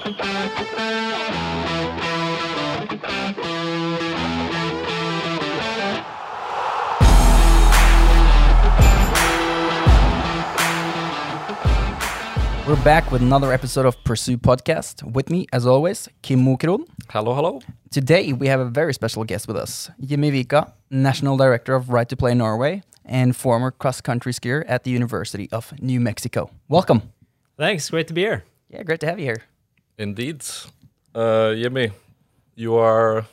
We're back with another episode of Pursue Podcast. With me, as always, Kim Mokron. Hello, hello. Today, we have a very special guest with us Jimmy Vika, National Director of Right to Play Norway and former cross country skier at the University of New Mexico. Welcome. Thanks. Great to be here. Yeah, great to have you here. Indeed. Uh, Jimmy, you are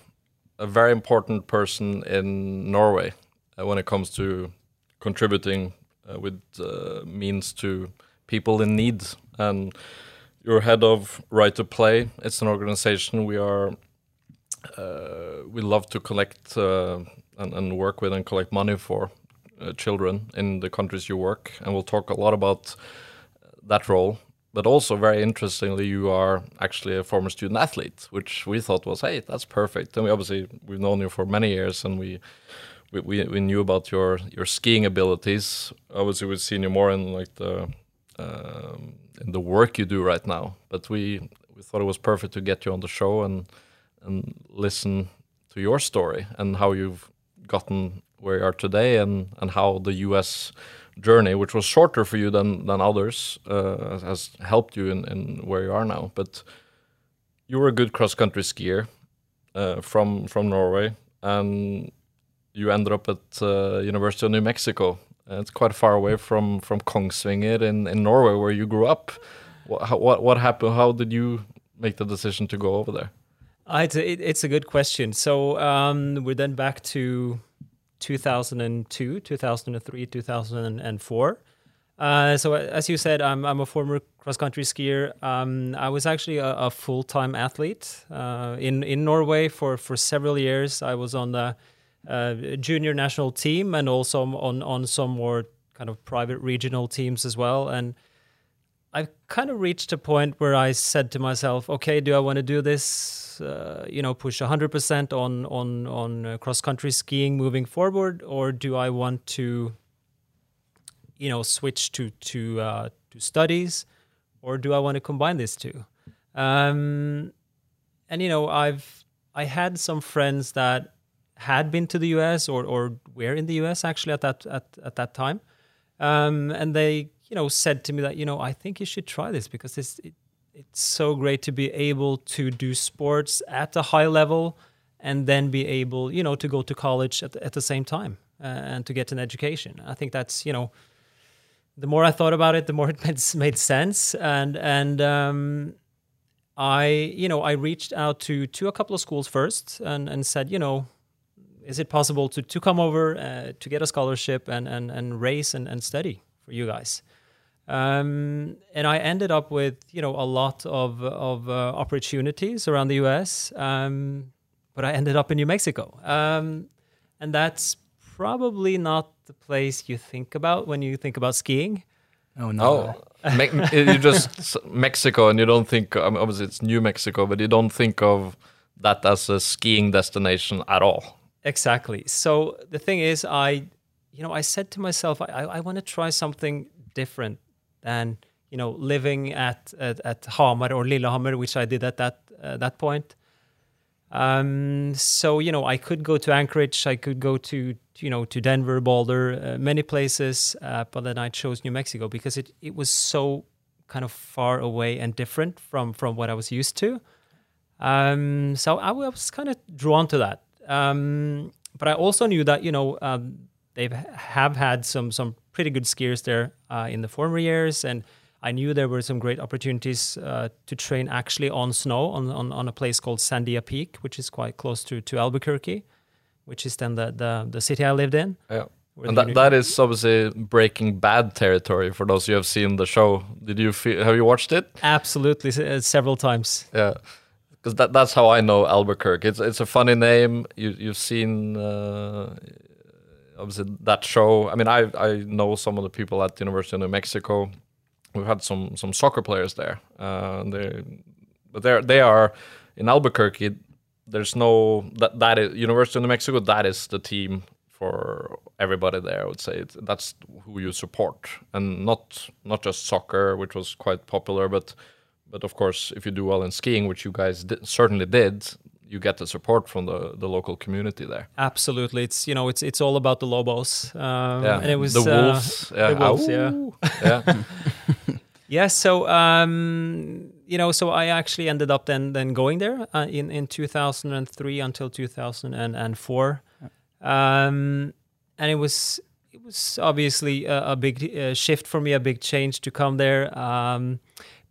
a very important person in Norway uh, when it comes to contributing uh, with uh, means to people in need. And you're head of Right to Play. It's an organization we are uh, we love to collect uh, and, and, work with and collect money for uh, children in the countries you work. And we'll talk a lot about that role. But also, very interestingly, you are actually a former student athlete, which we thought was, hey, that's perfect. And we obviously we've known you for many years, and we we, we, we knew about your your skiing abilities. Obviously, we've seen you more in like the um, in the work you do right now. But we we thought it was perfect to get you on the show and and listen to your story and how you've gotten where you are today and and how the U.S. journey, which was shorter for you than than others, uh, has helped you in, in where you are now. But you were a good cross country skier uh, from from Norway, and you ended up at uh, University of New Mexico it's quite far away from from Kongsvinger in, in Norway, where you grew up. What, what what happened? How did you make the decision to go over there? Uh, it's, a, it, it's a good question. So um, we're then back to 2002, 2003, 2004. Uh, so as you said, I'm, I'm a former cross country skier. Um, I was actually a, a full time athlete uh, in in Norway for for several years. I was on the uh, junior national team and also on on some more kind of private regional teams as well. And I've kind of reached a point where I said to myself, okay, do I want to do this? Uh, you know, push 100% on on on uh, cross country skiing moving forward, or do I want to, you know, switch to to uh, to studies, or do I want to combine these two? Um, and you know, I've I had some friends that had been to the US or or were in the US actually at that at, at that time, um, and they you know said to me that you know I think you should try this because it's it, it's so great to be able to do sports at a high level and then be able you know to go to college at the, at the same time uh, and to get an education. I think that's you know the more I thought about it, the more it made, made sense and and. Um, I, you know, I reached out to to a couple of schools first and and said, you know, is it possible to, to come over uh, to get a scholarship and, and, and race and, and study for you guys? Um, and I ended up with you know a lot of of uh, opportunities around the U.S., um, but I ended up in New Mexico, um, and that's probably not the place you think about when you think about skiing. Oh no! Oh, Me- you just Mexico, and you don't think I obviously it's New Mexico, but you don't think of that as a skiing destination at all. Exactly. So the thing is, I, you know, I said to myself, I, I want to try something different than you know living at at, at Hamar or Lillehammer, which I did at that uh, that point. Um, so you know, I could go to Anchorage, I could go to you know to Denver, Boulder, uh, many places, uh, but then I chose New Mexico because it it was so kind of far away and different from from what I was used to. Um, so I was kind of drawn to that. Um, but I also knew that you know um, they have had some some pretty good skiers there uh, in the former years, and I knew there were some great opportunities uh, to train actually on snow on, on, on a place called Sandia Peak, which is quite close to to Albuquerque, which is then the the, the city I lived in. Yeah. And that, that is obviously Breaking Bad territory for those who have seen the show. Did you feel, have you watched it? Absolutely, uh, several times. Yeah because that that's how I know Albuquerque. It's it's a funny name. You you've seen uh, obviously that show. I mean, I I know some of the people at the University of New Mexico. We've had some some soccer players there. Uh, they but they they are in Albuquerque. There's no that that is University of New Mexico. That is the team for everybody there. I would say it's, that's who you support, and not not just soccer, which was quite popular, but but of course, if you do well in skiing, which you guys certainly did, you get the support from the, the local community there. Absolutely, it's you know it's it's all about the Lobos. Um, Yeah, and it was the uh, wolves. yeah, the wolves, yeah. Yeah. Yeah, so um, you know, so I actually ended up then then going there uh, in in 2003 until 2004, um, and it was it was obviously a, a big uh, shift for me, a big change to come there. Um,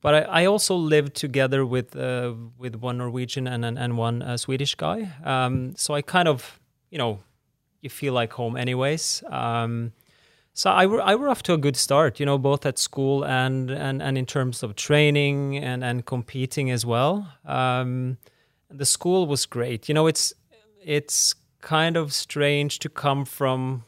but I, I also lived together with uh, with one Norwegian and and, and one uh, Swedish guy, um, so I kind of you know you feel like home anyways. Um, so I were I were off to a good start, you know, both at school and and, and in terms of training and, and competing as well. Um, the school was great. You know, it's it's kind of strange to come from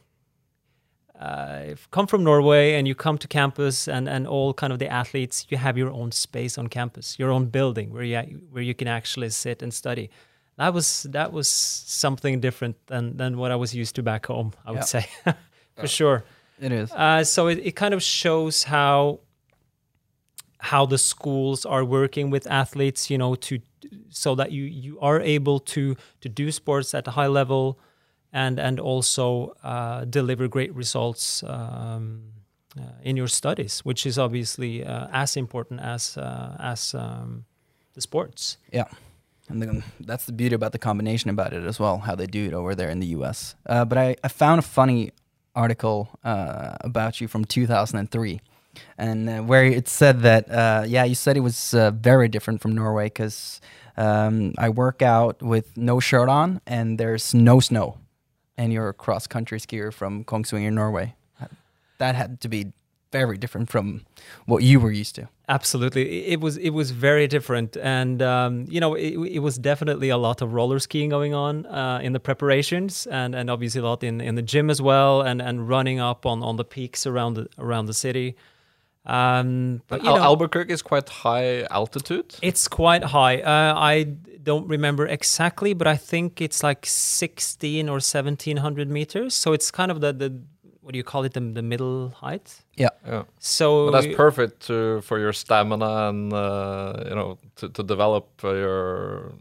uh, come from Norway and you come to campus and, and all kind of the athletes, you have your own space on campus, your own building where you where you can actually sit and study. That was that was something different than than what I was used to back home. I would Yeah. say, for sure. It is. Uh, so it, it kind of shows how how the schools are working with athletes, you know, to so that you you are able to to do sports at a high level, and and also uh, deliver great results um, uh, in your studies, which is obviously uh, as important as uh, as um, the sports. Yeah. And that's the beauty about the combination about it as well, how they do it over there in the US. Uh, but I, I found a funny article uh, about you from 2003. And where it said that, yeah, you said it was very different from Norway because um, I work out with no shirt on and there's no snow. And you're a cross country skier from Kongsvinger, Norway. That had to be very different from what you were used to. Absolutely, it it was it was very different, and um, you know it, it was definitely a lot of roller skiing going on uh, in the preparations, and, and obviously a lot in, in the gym as well, and, and running up on, on the peaks around the around the city. Um, but you Al- know, Albuquerque is quite high altitude. it's quite high. Uh, I don't remember exactly, but I think it's like sixteen or seventeen hundred meters. So it's kind of the, the what do you call it the, the middle height. Yeah. Yeah. So But that's perfect to for your stamina and uh, you know to, to develop uh, your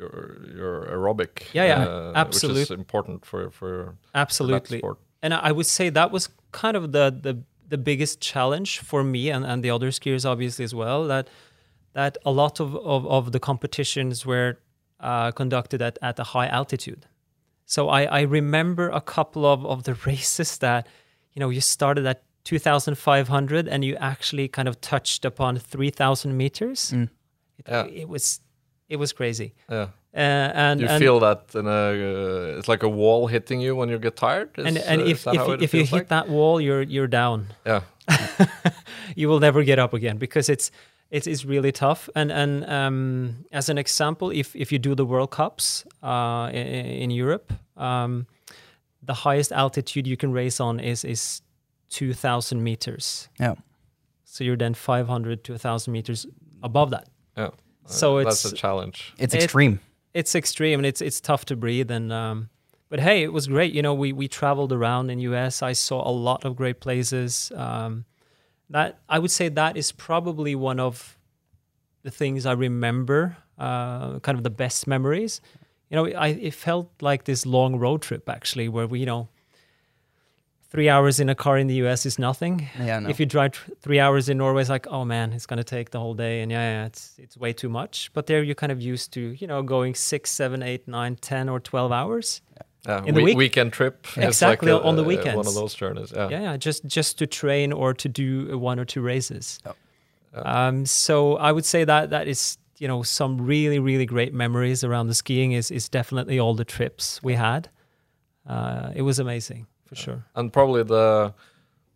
your your aerobic. Yeah, yeah, uh, Which is important for for, for that absolutely. sport. and I would say that was kind of the the the biggest challenge for me and, and the other skiers obviously as well that that a lot of, of, of the competitions were uh, conducted at, at a high altitude so I, I remember a couple of, of the races that you know you started at 2500 and you actually kind of touched upon 3000 meters Mm. it, Yeah. it was it was crazy Yeah. uh, and you and, feel that in a uh, it's like a wall hitting you when you get tired. Is, and, and uh, if, if, you- if you feels hit like? that wall you're you're down yeah, you will never get up again because it's it is really tough. And and um, as an example, if if you do the World Cups uh, in, in Europe, um, the highest altitude you can race on is is two thousand meters. Yeah. So you're then five hundred to thousand meters above that. yeah. So Uh, it's that's a challenge. It's It- extreme. it's extreme and it's it's tough to breathe and um, but hey it was great you know we we traveled around in us i saw a lot of great places um, that i would say that is probably one of the things i remember uh, kind of the best memories. You know I, it felt like this long road trip actually where we you know three hours in a car in the us is nothing Yeah, no. if you drive three hours in Norway, it's like, oh man, it's gonna take the whole day, and yeah, yeah, it's it's way too much. But there, you're kind of used to, you know, going six, seven, eight, nine, ten, or twelve hours. Yeah, In the we- week- weekend trip. Exactly, like a- on the uh, One of those journeys. Yeah. Yeah, yeah, just just to train or to do uh, one or two races. Oh. Um, so I would say that that is, you know, some really really great memories around the skiing is is definitely all the trips we had. Uh, it was amazing for sure. And probably the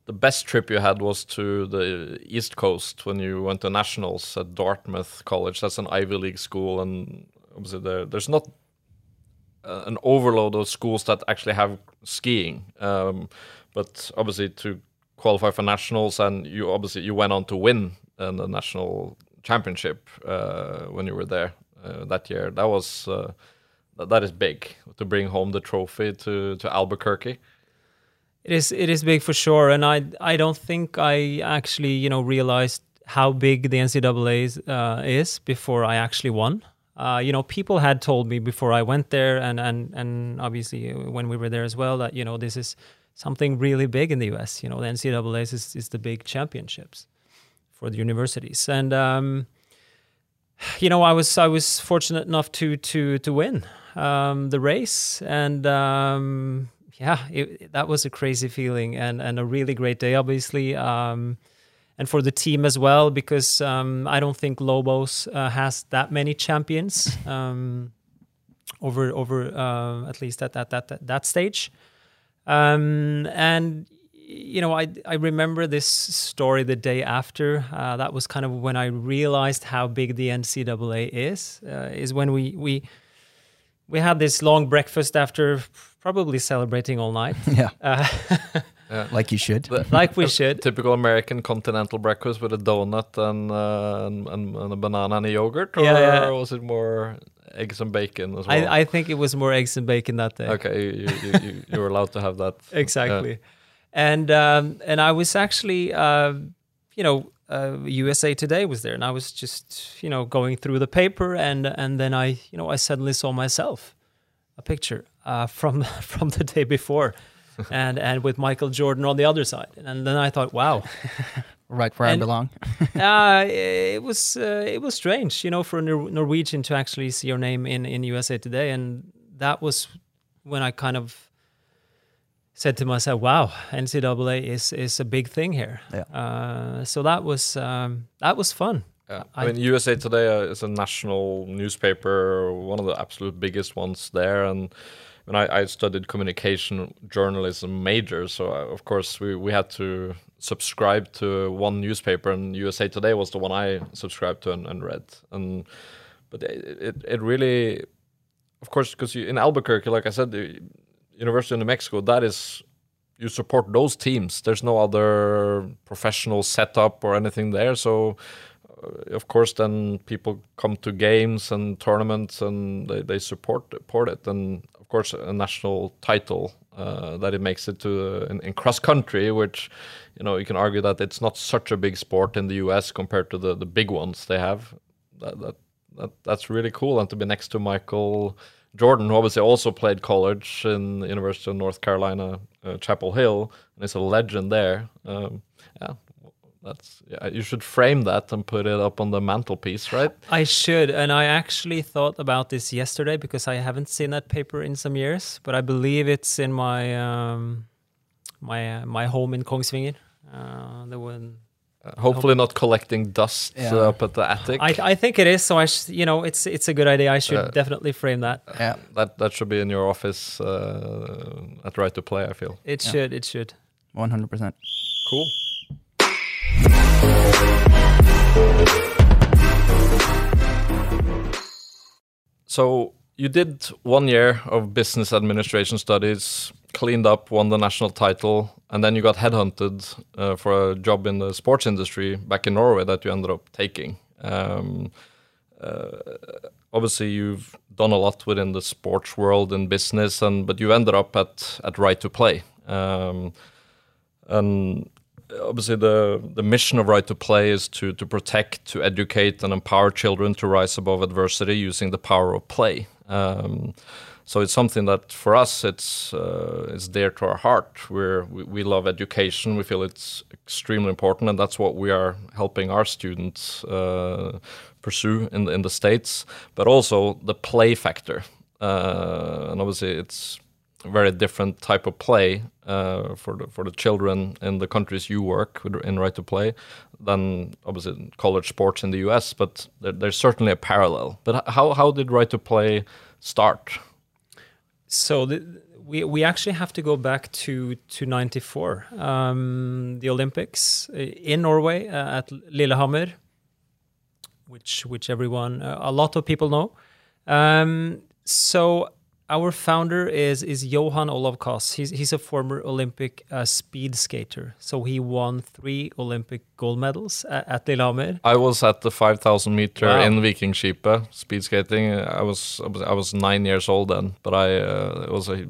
the best trip you had was to the East Coast when you went to nationals at Dartmouth College. That's an Ivy League school, and obviously there, there's not uh, an overload of schools that actually have skiing. Um, but obviously to qualify for nationals, and you obviously you went on to win uh, the national championship uh, when you were there uh, that year. That was that is big to bring home the trophy to to Albuquerque. It is it is big for sure, and I I don't think I actually you know realized how big the NCAA is, uh, is before I actually won. Uh, you know, people had told me before I went there, and and and obviously when we were there as well, that you know this is something really big in the U.S. You know, the NCAA is is the big championships for the universities, and um, you know, I was I was fortunate enough to to to win um, the race, and um, yeah, it, that was a crazy feeling and and a really great day, obviously. Um, and for the team as well, because um, I don't think Lobos uh, has that many champions um, over over uh, at least at that that that, stage. Um, and you know, I I remember this story the day after. Uh, that was kind of when I realized how big the NCAA is. Uh, is when we we we had this long breakfast after probably celebrating all night. Yeah. Uh, yeah. Like you should. like we should. Typical American continental breakfast with a donut and, uh, and, and, and, a banana and a yogurt? Or, yeah, yeah. or was it more eggs and bacon as well? I, I, think it was more eggs and bacon that day. Okay, you, you, you, you were allowed to have that. exactly. Yeah. And, um, and I was actually, uh, you know, uh, USA Today was there, and I was just you know going through the paper, and and then I you know I suddenly saw myself a picture uh, from from the day before, and and with Michael Jordan on the other side, and then I thought, wow. right where and, I belong. uh, it was uh, it was strange, you know, for a Nor- Norwegian to actually see your name in in USA Today, and that was when I kind of said to myself, "Wow, NCAA is is a big thing here." Yeah. Uh, so that was um, that was fun. Yeah. I, I mean, USA Today uh, is a national newspaper, one of the absolute biggest ones there, and when I, I studied communication journalism major, so I, uh, of course we we had to subscribe to one newspaper, and USA Today was the one I subscribed to and, and read, and but it, it, it really, of course, because in Albuquerque, like I said University of New Mexico, that is you support those teams. There's no other professional setup or anything there. So, uh, of course, then people come to games and tournaments and they, they support support it. And of course, a national title uh, that it makes it to in, in, cross country, which you know you can argue that it's not such a big sport in the U.S. compared to the the big ones they have. That that, that that's really cool, and to be next to Michael. Jordan, who obviously also played college in the University of North Carolina, uh, Chapel Hill, and is a legend there. Um, yeah, that's yeah. You should frame that and put it up on the mantelpiece, right? I should, and I actually thought about this yesterday because I haven't seen that paper in some years, but I believe it's in my um, my uh, my home in Kongsvinger. Uh, the one hopefully not collecting dust yeah. up at the attic. I, I think it is. So I, sh- you know, it's it's a good idea. I should uh, definitely frame that. Yeah, that that should be in your office uh, at Right to Play. I feel it yeah. should. It should. One hundred percent. Cool. So you did one year of business administration studies, cleaned up, won the national title, and then you got headhunted uh, for a job in the sports industry back in Norway that you ended up taking. Um, uh, obviously, you've done a lot within the sports world and business, and but you ended up at at Right to Play. Um, and obviously the the mission of right to play is to to protect to educate and empower children to rise above adversity using the power of play um, so it's something that for us it's uh, it's dear to our heart. We're, we we love education. We feel it's extremely important, and that's what we are helping our students uh, pursue in the, in the states. But also the play factor, uh, and obviously it's a very different type of play uh, for the for the children in the countries you work in right to play than obviously college sports in the U.S. But there, there's certainly a parallel. But how how did right to play start? So the, we we actually have to go back to to '94, um, the Olympics uh, in Norway uh, at Lillehammer, which which everyone uh, a lot of people know. Um, so our founder is is Johan Olav Koss. He's he's a former Olympic uh, speed skater. So he won three Olympic gold medals at, at Lillehammer. I was at the 5,000 meter Wow. in Vikingskipet speed skating. I was, I was I was nine years old then, but I uh, it was a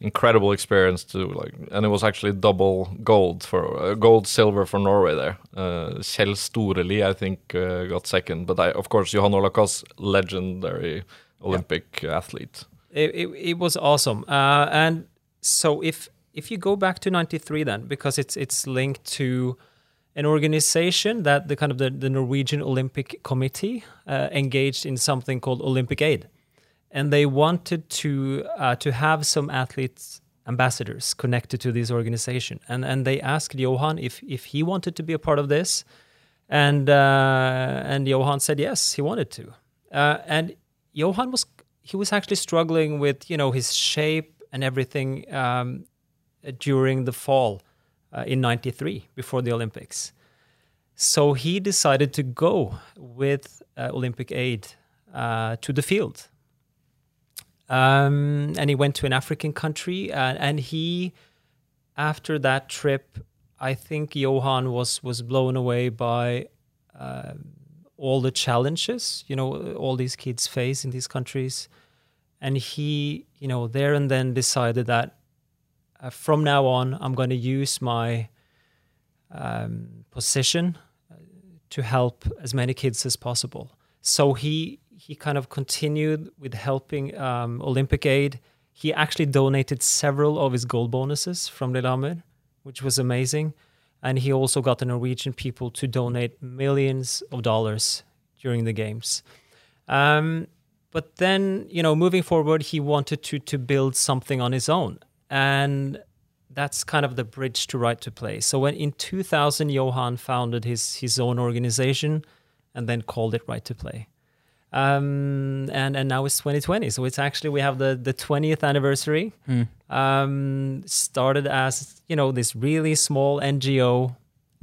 incredible experience to like, and it was actually double gold for uh, gold silver for Norway there. Uh, Kjell Storelid I think uh, got second, but I of course Johan Olav Koss legendary Olympic athlete. It, it, it was awesome. Uh, and so if if you go back to '93, then because it's it's linked to an organization that the kind of the, the Norwegian Olympic Committee uh, engaged in something called Olympic Aid, and they wanted to uh, to have some athletes ambassadors connected to this organization, and and they asked Johan if if he wanted to be a part of this, and uh, and Johan said yes, he wanted to, uh, and Johan was he was actually struggling with you know his shape and everything um, during the fall uh, in '93 before the Olympics. So he decided to go with uh, Olympic aid uh, to the field. Um, and he went to an African country, uh, and he, after that trip, I think Johan was was blown away by uh, all the challenges you know all these kids face in these countries, and he you know there and then decided that uh, from now on I'm going to use my um, position uh, to help as many kids as possible. So he he kind of continued with helping um, Olympic Aid. He actually donated several of his gold bonuses from Lillehammer, which was amazing. And he also got the Norwegian people to donate millions of dollars during the games. Um, but then, you know, moving forward, he wanted to to build something on his own, and that's kind of the bridge to right to play. So when in 2000, Johan founded his his own organization, and then called it Right to Play. Um, and and now it's 2020, so it's actually we have the the 20th anniversary. Um, started as you know this really small NGO,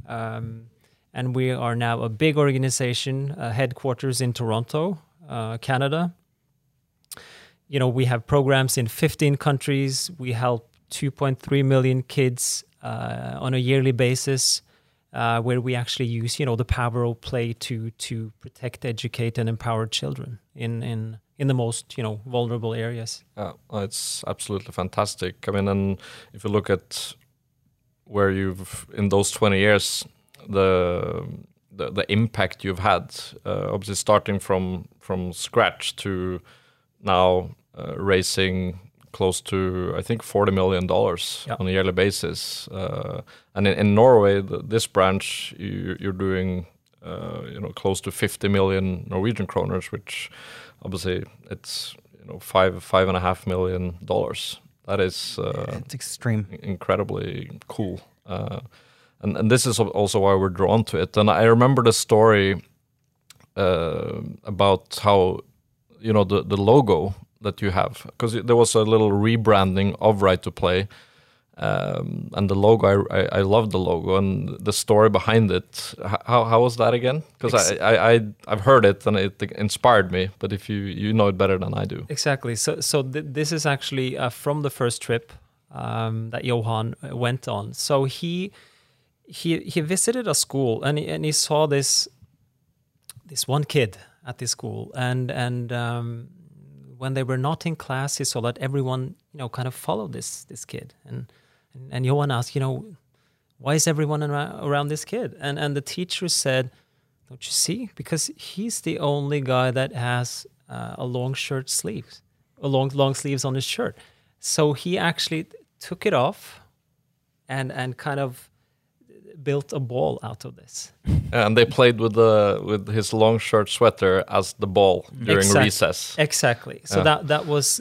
um, and we are now a big organization, uh, headquarters in Toronto, uh, Canada. You know we have programs in 15 countries. We help 2.3 million kids uh, on a yearly basis uh, where we actually use you know the power of play to to protect, educate, and empower children in in in the most you know vulnerable areas. Yeah, it's absolutely fantastic. I mean, and if you look at where you've in those twenty years, the the, the impact you've had, uh, obviously starting from from scratch to now uh, raising close to I think forty million dollars Yeah. on a yearly basis, uh, and in, in Norway, the, this branch you, you're doing. Uh, you know, close to 50 million Norwegian kroners, which obviously it's you know five five and a half million dollars. That is uh, It's extreme. incredibly cool, uh, and and this is also why we're drawn to it. And I remember the story uh, about how you know the the logo that you have because there was a little rebranding of Right to Play. Um, and the logo, I, I I love the logo and the story behind it. How how was that again? Because I, I I I've heard it and it inspired me. But if you you know it better than I do, Exactly. So, so th- this is actually uh, from the first trip um, that Johan uh, went on. So he he he visited a school and he, and he saw this this one kid at this school, and and um, when they were not in class, he saw that everyone you know kind of followed this this kid, and and, and Johan asked, you know, why is everyone around, this kid? And and the teacher said, don't you see? Because he's the only guy that has uh, a long shirt sleeves, a long long sleeves on his shirt. So he actually took it off, and and kind of built a ball out of this. and they played with the with his long shirt sweater as the ball during Exact- recess. Exactly. So Yeah. that that was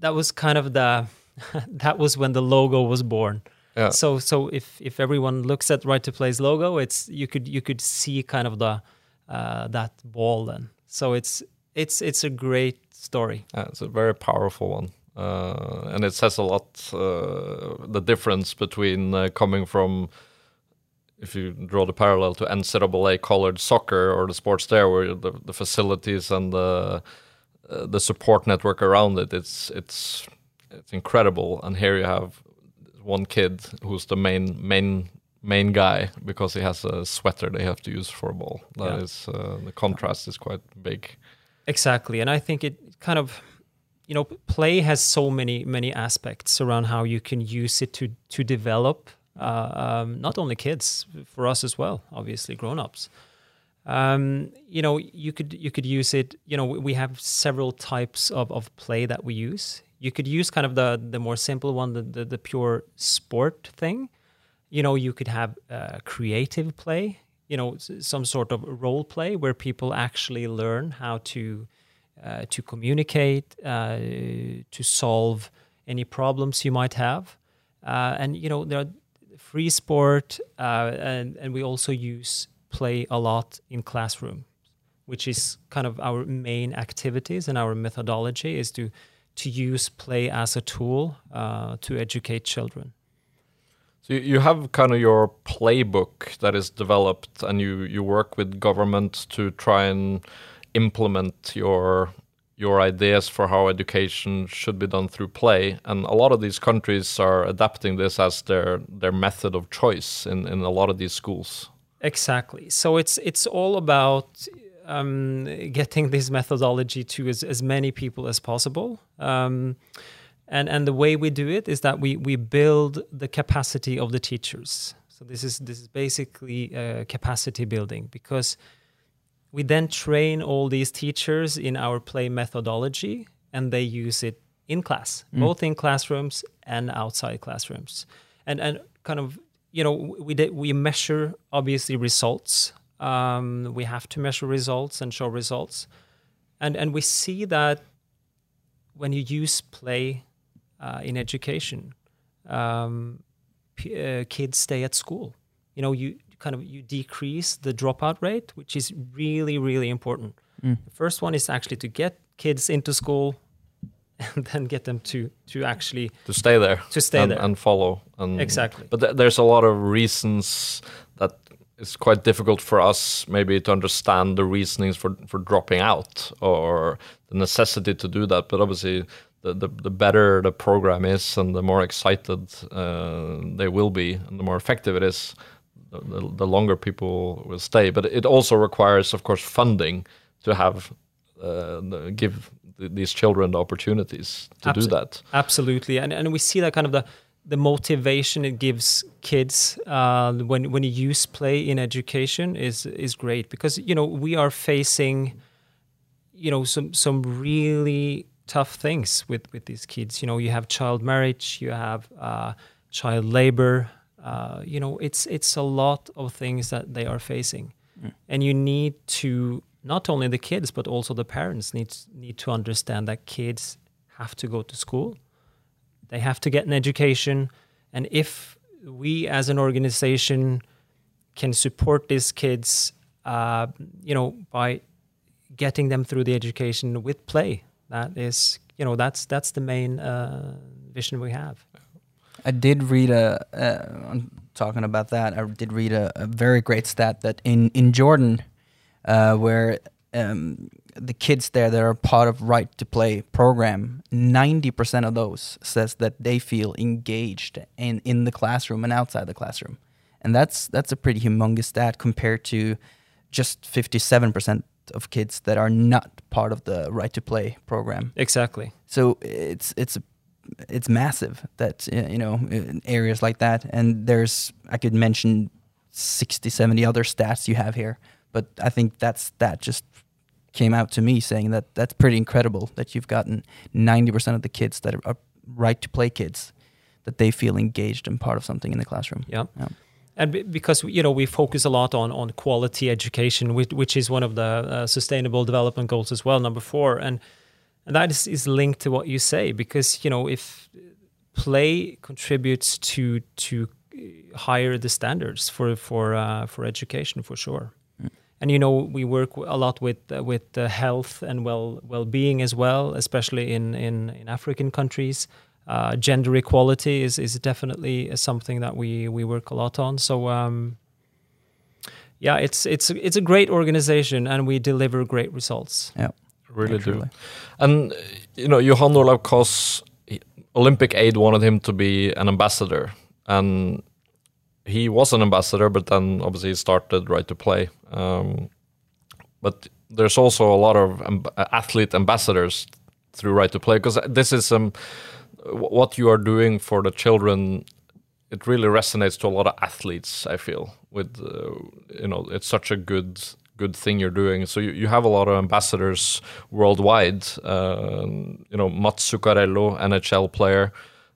that was kind of the that was when the logo was born. Yeah. So so if if everyone looks at Right to Play's logo, it's you could you could see kind of the uh, that ball then. So it's it's it's a great story. Yeah, it's a very powerful one. Uh, and it says a lot uh, the difference between uh, coming from if you draw the parallel to NCAA colored soccer or the sports there where the, the facilities and the uh, the support network around it. It's it's it's incredible. And here you have one kid who's the main main main guy because he has a sweater they have to use for a ball. That Yeah. is uh, the contrast is quite big. Exactly, and I think it kind of, you know, play has so many many aspects around how you can use it to to develop uh, um, not only kids, for us as well, obviously grown ups. Um, you know, you could you could use it. You know, we have several types of, of play that we use. You could use kind of the the more simple one, the the, the pure sport thing. You know, you could have uh, creative play. You know, some sort of role play where people actually learn how to uh, to communicate, uh, to solve any problems you might have, uh, and you know there are free sport, uh, and and we also use play a lot in classroom, which is kind of our main activities and our methodology is to to use play as a tool uh, to educate children. So you- have kind of your playbook that is developed, and you you work with government to try and implement your your ideas for how education should be done through play. And a lot of these countries are adapting this as their their method of choice in, in a lot of these schools. Exactly. So it's it's all about um, getting this methodology to as, as many people as possible. Um, and and the way we do it is that we we build the capacity of the teachers. So this is this is basically uh, capacity building because we then train all these teachers in our play methodology and they use it in class, both in classrooms and outside classrooms. And and kind of you know we did, we measure obviously results. Um, we have to measure results and show results, and and we see that when you use play uh, in education, um, p- uh, kids stay at school. You know, you kind of you decrease the dropout rate, which is really really important. The first one is actually to get kids into school, and then get them to to actually To stay there, To stay and, there. and follow, and Exactly. But th- there's a lot of reasons that it's quite difficult for us maybe to understand the reasonings for for dropping out or the necessity to do that. But obviously, the the, the better the program is and the more excited uh, they will be and the more effective it is, the, the, longer people will stay. But it also requires, of course, funding to have uh, give th- these children the opportunities to do that. Absolutely, and and we see that kind of the the motivation it gives kids uh, when when you use play in education is is great because you know we are facing you know some some really tough things with with these kids. You know, you have child marriage, you have uh, child labor. Uh, you know, it's it's a lot of things that they are facing, and you need to not only the kids but also the parents need need to understand that kids have to go to school. They have to get an education. And if we as an organization can support these kids uh, you know by getting them through the education with play that is you know that's that's the main uh, vision we have I did read a uh, on talking about that. I did read a, a very great stat that in in Jordan, uh, where um, the kids there that are part of Right to Play program, ninety percent of those says that they feel engaged in in the classroom and outside the classroom, and that's that's a pretty humongous stat compared to just fifty seven percent of kids that are not part of the Right to Play program. exactly So it's it's it's massive that you know in areas like that and there's I could mention 60 70 other stats you have here but I think that's that just came out to me saying that that's pretty incredible that you've gotten 90% of the kids that are right to play kids that they feel engaged and part of something in the classroom. yeah Yeah. and be- because you know we focus a lot on on quality education which, which is one of the uh, sustainable development goals as well number 4 and and that is, is linked to what you say because you know if play contributes to to uh, higher the standards for for uh, for education for sure. And you know we work a lot with uh, with uh, health and well well being as well especially in in, in African countries. Uh, gender equality is is definitely something that we we work a lot on. So um yeah it's it's it's a great organization and we deliver great results really Yeah, do. And you know, Johan Olav Koss, Olympic Aid wanted him to be an ambassador, and he was an ambassador, but then obviously he started right to play. Um, but there's also a lot of amb- athlete ambassadors through right to play because this is um, what you are doing for the children. It really resonates to a lot of athletes. I feel with uh, you know it's such a good good thing you're doing. So you, you have a lot of ambassadors worldwide. Uh, you know Mats Zuccarello, NHL player.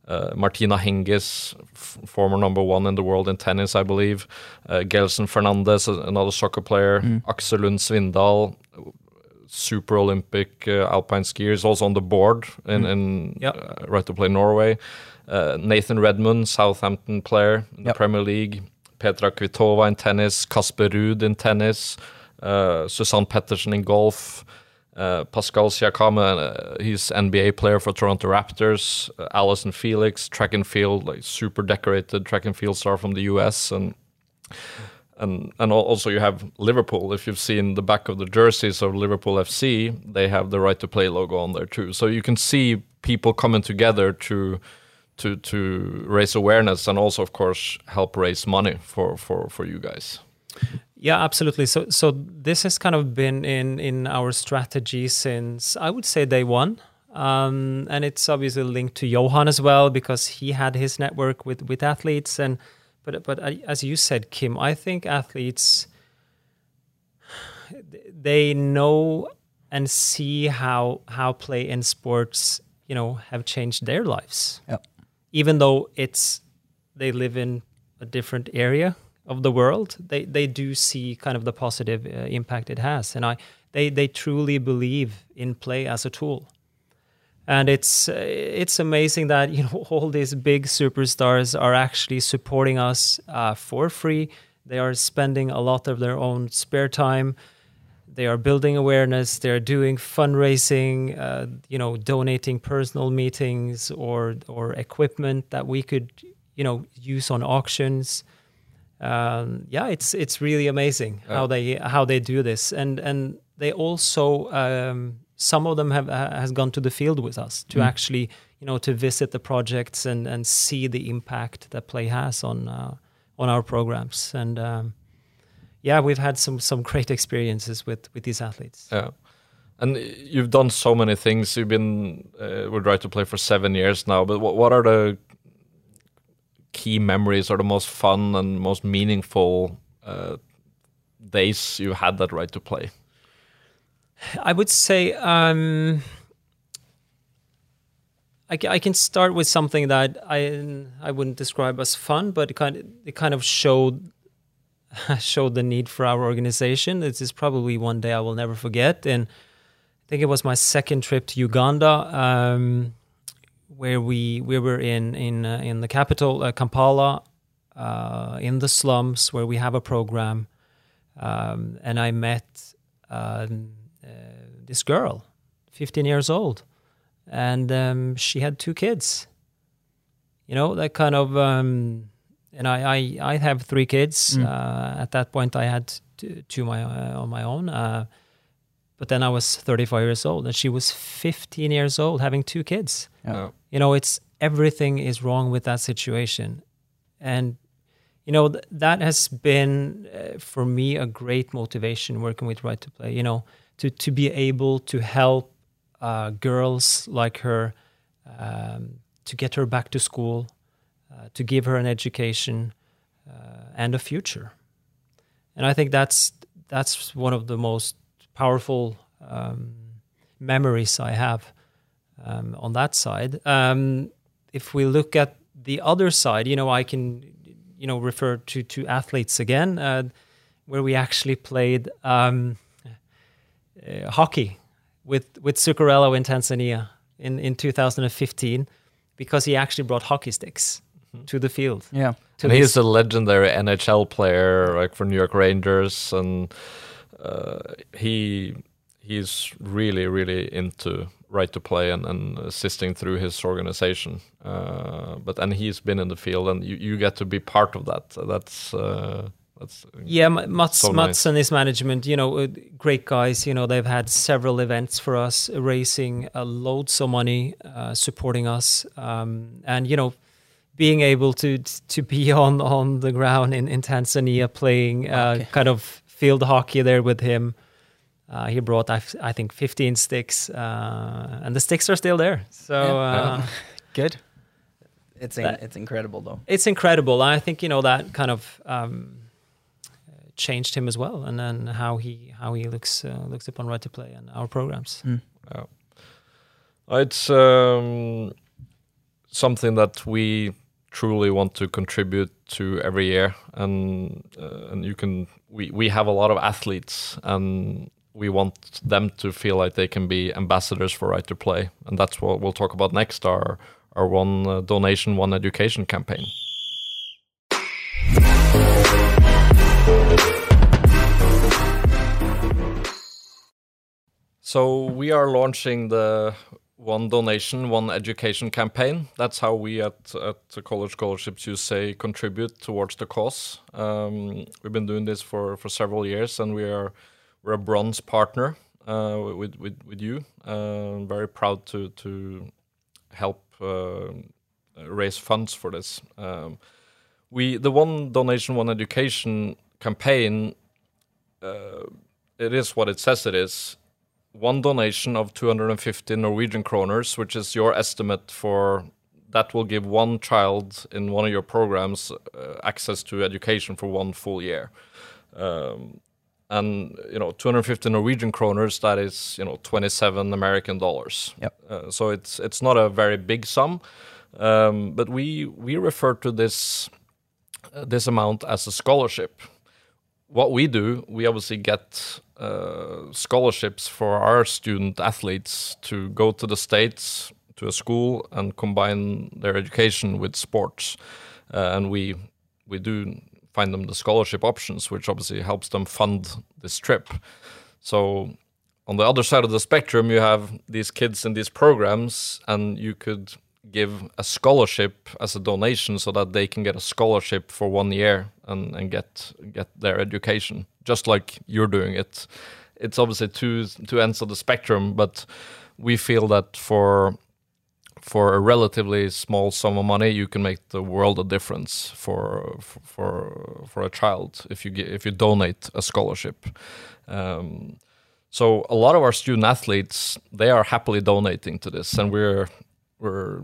Uh, Martina Hingis, former number one in the world in tennis, I believe. Uh, Gelson Fernandes, another soccer player. Aksel Lund Svindal, super Olympic uh, alpine skier, is also on the board in, in Yep. uh, Right to Play Norway. Uh, Nathan Redmond, Southampton player in the Premier League. Petra Kvitova in tennis. Casper Ruud in tennis. Uh, Suzann Pettersen in golf. Uh, Pascal Siakam, uh, he's NBA player for Toronto Raptors. Uh, Allyson Felix, track and field, like super decorated track and field star from the US, and and and also you have Liverpool. If you've seen the back of the jerseys of Liverpool FC, they have the right to play logo on there too. So you can see people coming together to to to raise awareness and also, of course, help raise money for for for you guys. Yeah, absolutely. So, so this has kind of been in in our strategy since I would say day one, um, and it's obviously linked to Johan as well because he had his network with with athletes. And but but as you said, Kim, I think athletes they know and see how how play in sports, you know, have changed their lives Yep. even though it's they live in a different area of the world they they do see kind of the positive uh, impact it has. And i they they truly believe in play as a tool. And it's uh, it's amazing that you know all these big superstars are actually supporting us uh, for free. They are spending a lot of their own spare time. They are building awareness. They're doing fundraising uh, you know donating personal meetings or or equipment that we could you know use on auctions um, yeah it's it's really amazing how they how they do this and and they also um, some of them have ha- has gone to the field with us to actually you know to visit the projects and and see the impact that play has on uh, on our programs and um, yeah, we've had some some great experiences with with these athletes. Yeah. And you've done so many things. You've been uh, with Right to Play for seven years now. But what, what are the key memories or the most fun and most meaningful uh, days you had that Right to Play? I would say um, I, I can start with something that I I wouldn't describe as fun, but it kind of, it kind of showed showed the need for our organization. This is probably one day I will never forget. And I think it was my second trip to Uganda, um, where we we were in in uh, in the capital uh, Kampala, uh, in the slums where we have a program, um, and I met um, uh, this girl, 15 years old, and um, she had two kids. You know that kind of. Um, and I, I, I have three kids. Uh, at that point, I had t- two my, uh, on my own. Uh, but then I was 35 years old, and she was 15 years old, having two kids. Yeah. You know, it's everything is wrong with that situation, and you know th- that has been uh, for me a great motivation working with Right to Play. You know, to to be able to help uh, girls like her um, to get her back to school, uh, to give her an education uh, and a future. And I think that's that's one of the most powerful um, memories I have um, on that side. Um, if we look at the other side, you know, I can, you know, refer to to athletes again, uh, where we actually played um, uh, hockey with with Zuccarello in Tanzania in in 2015, because he actually brought hockey sticks to the field. Yeah. To and he's a legendary NHL player, like for New York Rangers, and uh, he he's really really into right to play and, and assisting through his organization. Uh, but and he's been in the field, and you, you get to be part of that. That's uh, That's Yeah, Mats, So Mats nice. and his management, you know, uh, great guys. You know, they've had several events for us, raising uh, loads of money, uh, supporting us, um, and you know, being able to to be on on the ground in in Tanzania playing uh, Okay. kind of field hockey there with him. Uh, he brought, I, f- I think, 15 sticks, uh, and the sticks are still there. So Yeah. uh, Good. It's in, That- it's incredible though. it's incredible. I think you know that kind of um, changed him as well, and then how he how he looks uh, looks upon right to play and our programs. Yeah. It's um, something that we truly want to contribute to every year, and uh, and you can we we have a lot of athletes, and we want them to feel like they can be ambassadors for Right to Play, and that's what we'll talk about next. Our our one uh, donation, one education campaign. So we are launching the one donation, one education campaign. That's how we at at the College Scholarships USA contribute towards the cause. Um, we've been doing this for for several years, and we are we're a bronze partner uh, with with with you. Uh, very proud to to help uh, raise funds for this. Um, we the one donation, one education campaign. It is what it says it is one donation of 250 Norwegian kroners, which is your estimate for that will give one child in one of your programs uh, access to education for one full year. Um, and you know, 250 Norwegian kroners, that is you know 27 American dollars. Yep. Uh, so it's it's not a very big sum, um, but we we refer to this uh, this amount as a scholarship what we do, we obviously get uh, scholarships for our student athletes to go to the states to a school and combine their education with sports, uh, and we we do find them the scholarship options, which obviously helps them fund this trip. So on the other side of the spectrum, you have these kids in these programs, and you could give a scholarship as a donation so that they can get a scholarship for one year and, and get get their education, just like you're doing it. It's obviously two two ends of the spectrum, but we feel that for for a relatively small sum of money, you can make the world a difference for for for a child if you if you donate a scholarship. Um, so a lot of our student athletes they are happily donating to this, and we're we're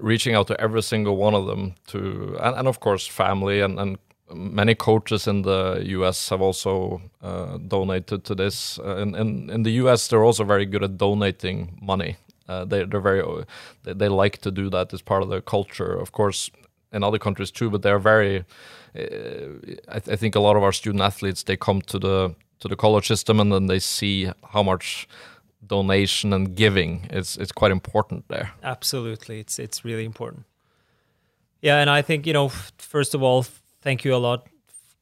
reaching out to every single one of them to and, and of course family and, and many coaches in the US have also uh, donated to this. Uh, in, in in the US, they're also very good at donating money. Uh, they they're very uh, they, they like to do that as part of their culture. Of course, in other countries too, but they're very. Uh, I, th- I think a lot of our student athletes they come to the to the college system and then they see how much donation and giving is it's quite important there. Absolutely, it's it's really important. Yeah, and I think you know, first of all, thank you a lot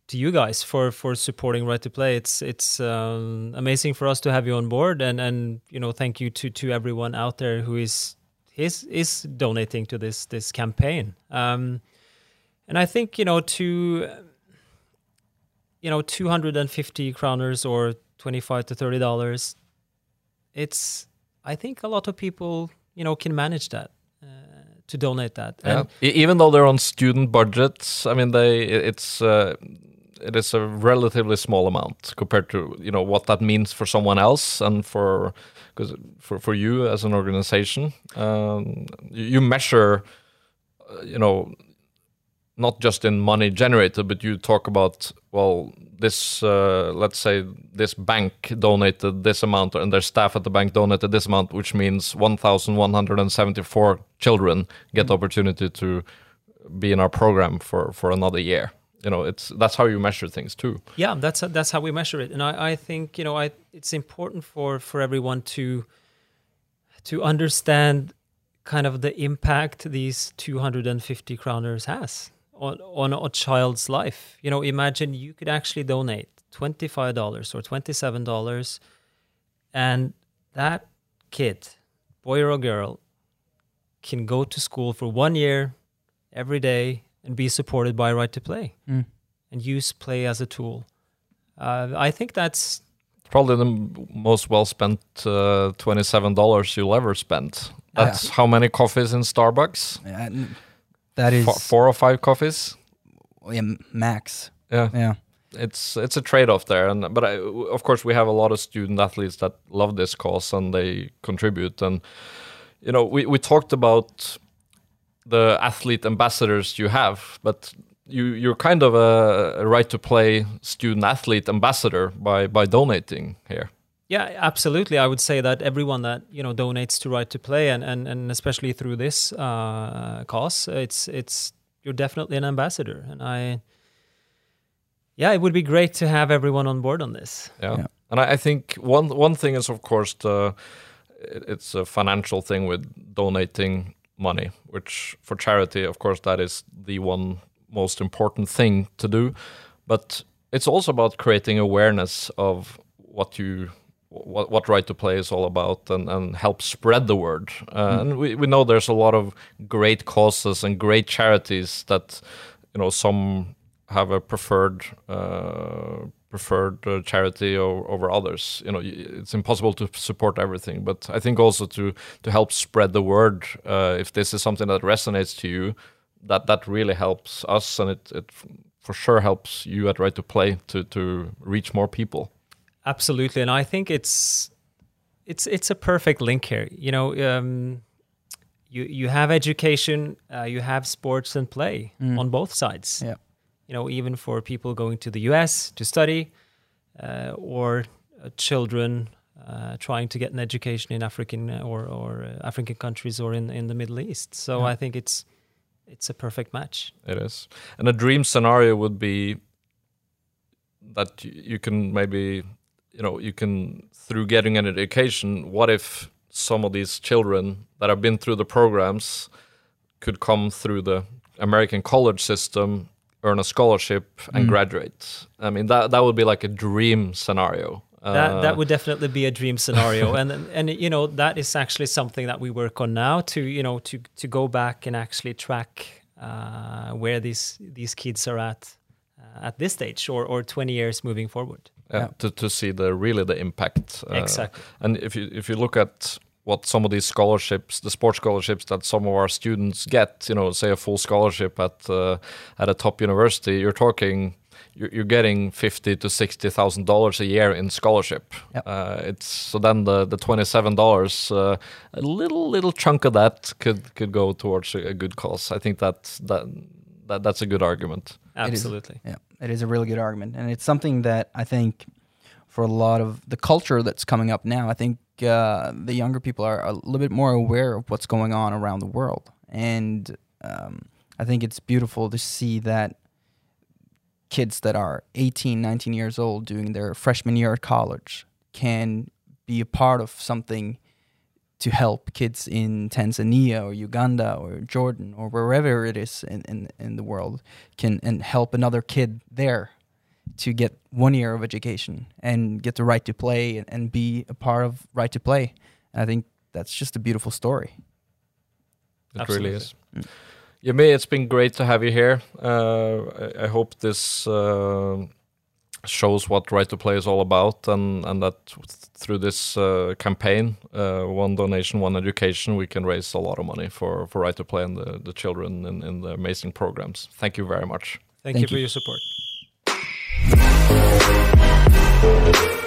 to you guys for for supporting Right to Play. It's it's um, amazing for us to have you on board, and and you know, thank you to to everyone out there who is is is donating to this this campaign. Um, and I think you know to you know 250 kroners or 25 to 30 dollars it's i think a lot of people you know can manage that uh, to donate that and E- even though they're on student budgets, I mean, they it's uh, it is a relatively small amount compared to you know what that means for someone else and for because for for you as an organization, um, you, measure, uh, you know, not just in money generated, but you talk about well, this uh, let's say this bank donated this amount, and their staff at the bank donated this amount, which means one thousand one hundred and seventy-four children get the opportunity to be in our program for for another year. You know, it's that's how you measure things too. yeah that's that's how we measure it and i i think you know i it's important for for everyone to to understand kind of the impact these 250 kroners has on on a child's life you know imagine you could actually donate $25 or $27 and that kid boy or girl can go to school for one year every day and be supported by right to play Mm. and use play as a tool. Uh, I think that's Probably the m- most well spent uh, twenty-seven dollars you'll ever spend. That's how many coffees in Starbucks? Yeah, that is Fo- four or five coffees. yeah, max. Yeah, Yeah. it's it's a trade-off there, and but I, of course we have a lot of student athletes that love this cause and they contribute. And you know, we we talked about the athlete ambassadors you have, but you you're kind of a, a right to play student athlete ambassador by by donating here. Yeah, absolutely. I would say that everyone that you know donates to Right to Play, and and, and especially through this uh, cause, it's it's you're definitely an ambassador, and I. Yeah, it would be great to have everyone on board on this. Yeah. Yeah. And I, I think one one thing is of course the it's a financial thing with donating money, which for charity, of course, that is the one most important thing to do. But it's also about creating awareness of what you what, what right to play is all about and, and help spread the word. Uh, And we, we know there's a lot of great causes and great charities that you know some have a preferred uh, preferred uh, charity o- over others. You know, it's impossible to support everything, but I think also to to help spread the word. Uh, if this is something that resonates to you, that that really helps us, and it it for sure helps you at Right to Play to to reach more people. Absolutely, and I think it's it's it's a perfect link here. You know, um, you you have education, uh, you have sports and play on both sides. Yeah. You know, even for people going to the U.S. to study, uh, or uh, children uh, trying to get an education in African or or uh, African countries or in in the Middle East. So Yeah. I think it's it's a perfect match. It is. And a dream scenario would be that you can maybe, you know, you can, through getting an education, what if some of these children that have been through the programs could come through the American college system, earn a scholarship, and Mm. graduate? I mean, that, that would be like a dream scenario. That Uh, that would definitely be a dream scenario, and and you know that is actually something that we work on now to you know to to go back and actually track uh, where these these kids are at uh, at this stage or or 20 years moving forward. yeah, Yeah. to, to see the really the impact. uh, exactly. And if you if you look at what some of these scholarships, the sports scholarships that some of our students get, you know, say a full scholarship at uh, at a top university, you're talking you're, you're getting fifty to sixty thousand dollars a year in scholarship. Yep. Uh, it's so then the the twenty seven dollars, uh, a little little chunk of that could could go towards a, a good cause. I think that that. That, that's a good argument. is. Absolutely. Yeah, it is a really good argument, and it's something that I think for a lot of the culture that's coming up now, I think uh, the younger people are a little bit more aware of what's going on around the world, and um, I think it's beautiful to see that kids that are 18, 19 years old doing their freshman year at college can be a part of something to help kids in Tanzania or Uganda or Jordan or wherever it is in, in, in the world can and help another kid there to get one year of education and get the right to play and, and be a part of right to play. And I think that's just a beautiful story. It really Absolutely. is. Yemi, it's been great to have you here. Uh, I, I hope this uh, shows what Right to Play is all about, and and that through this uh, campaign, uh, one donation, one education, we can raise a lot of money for for Right to Play and the, the children in, in the amazing programs. Thank you very much. Thank, Thank you for your support. Thank you.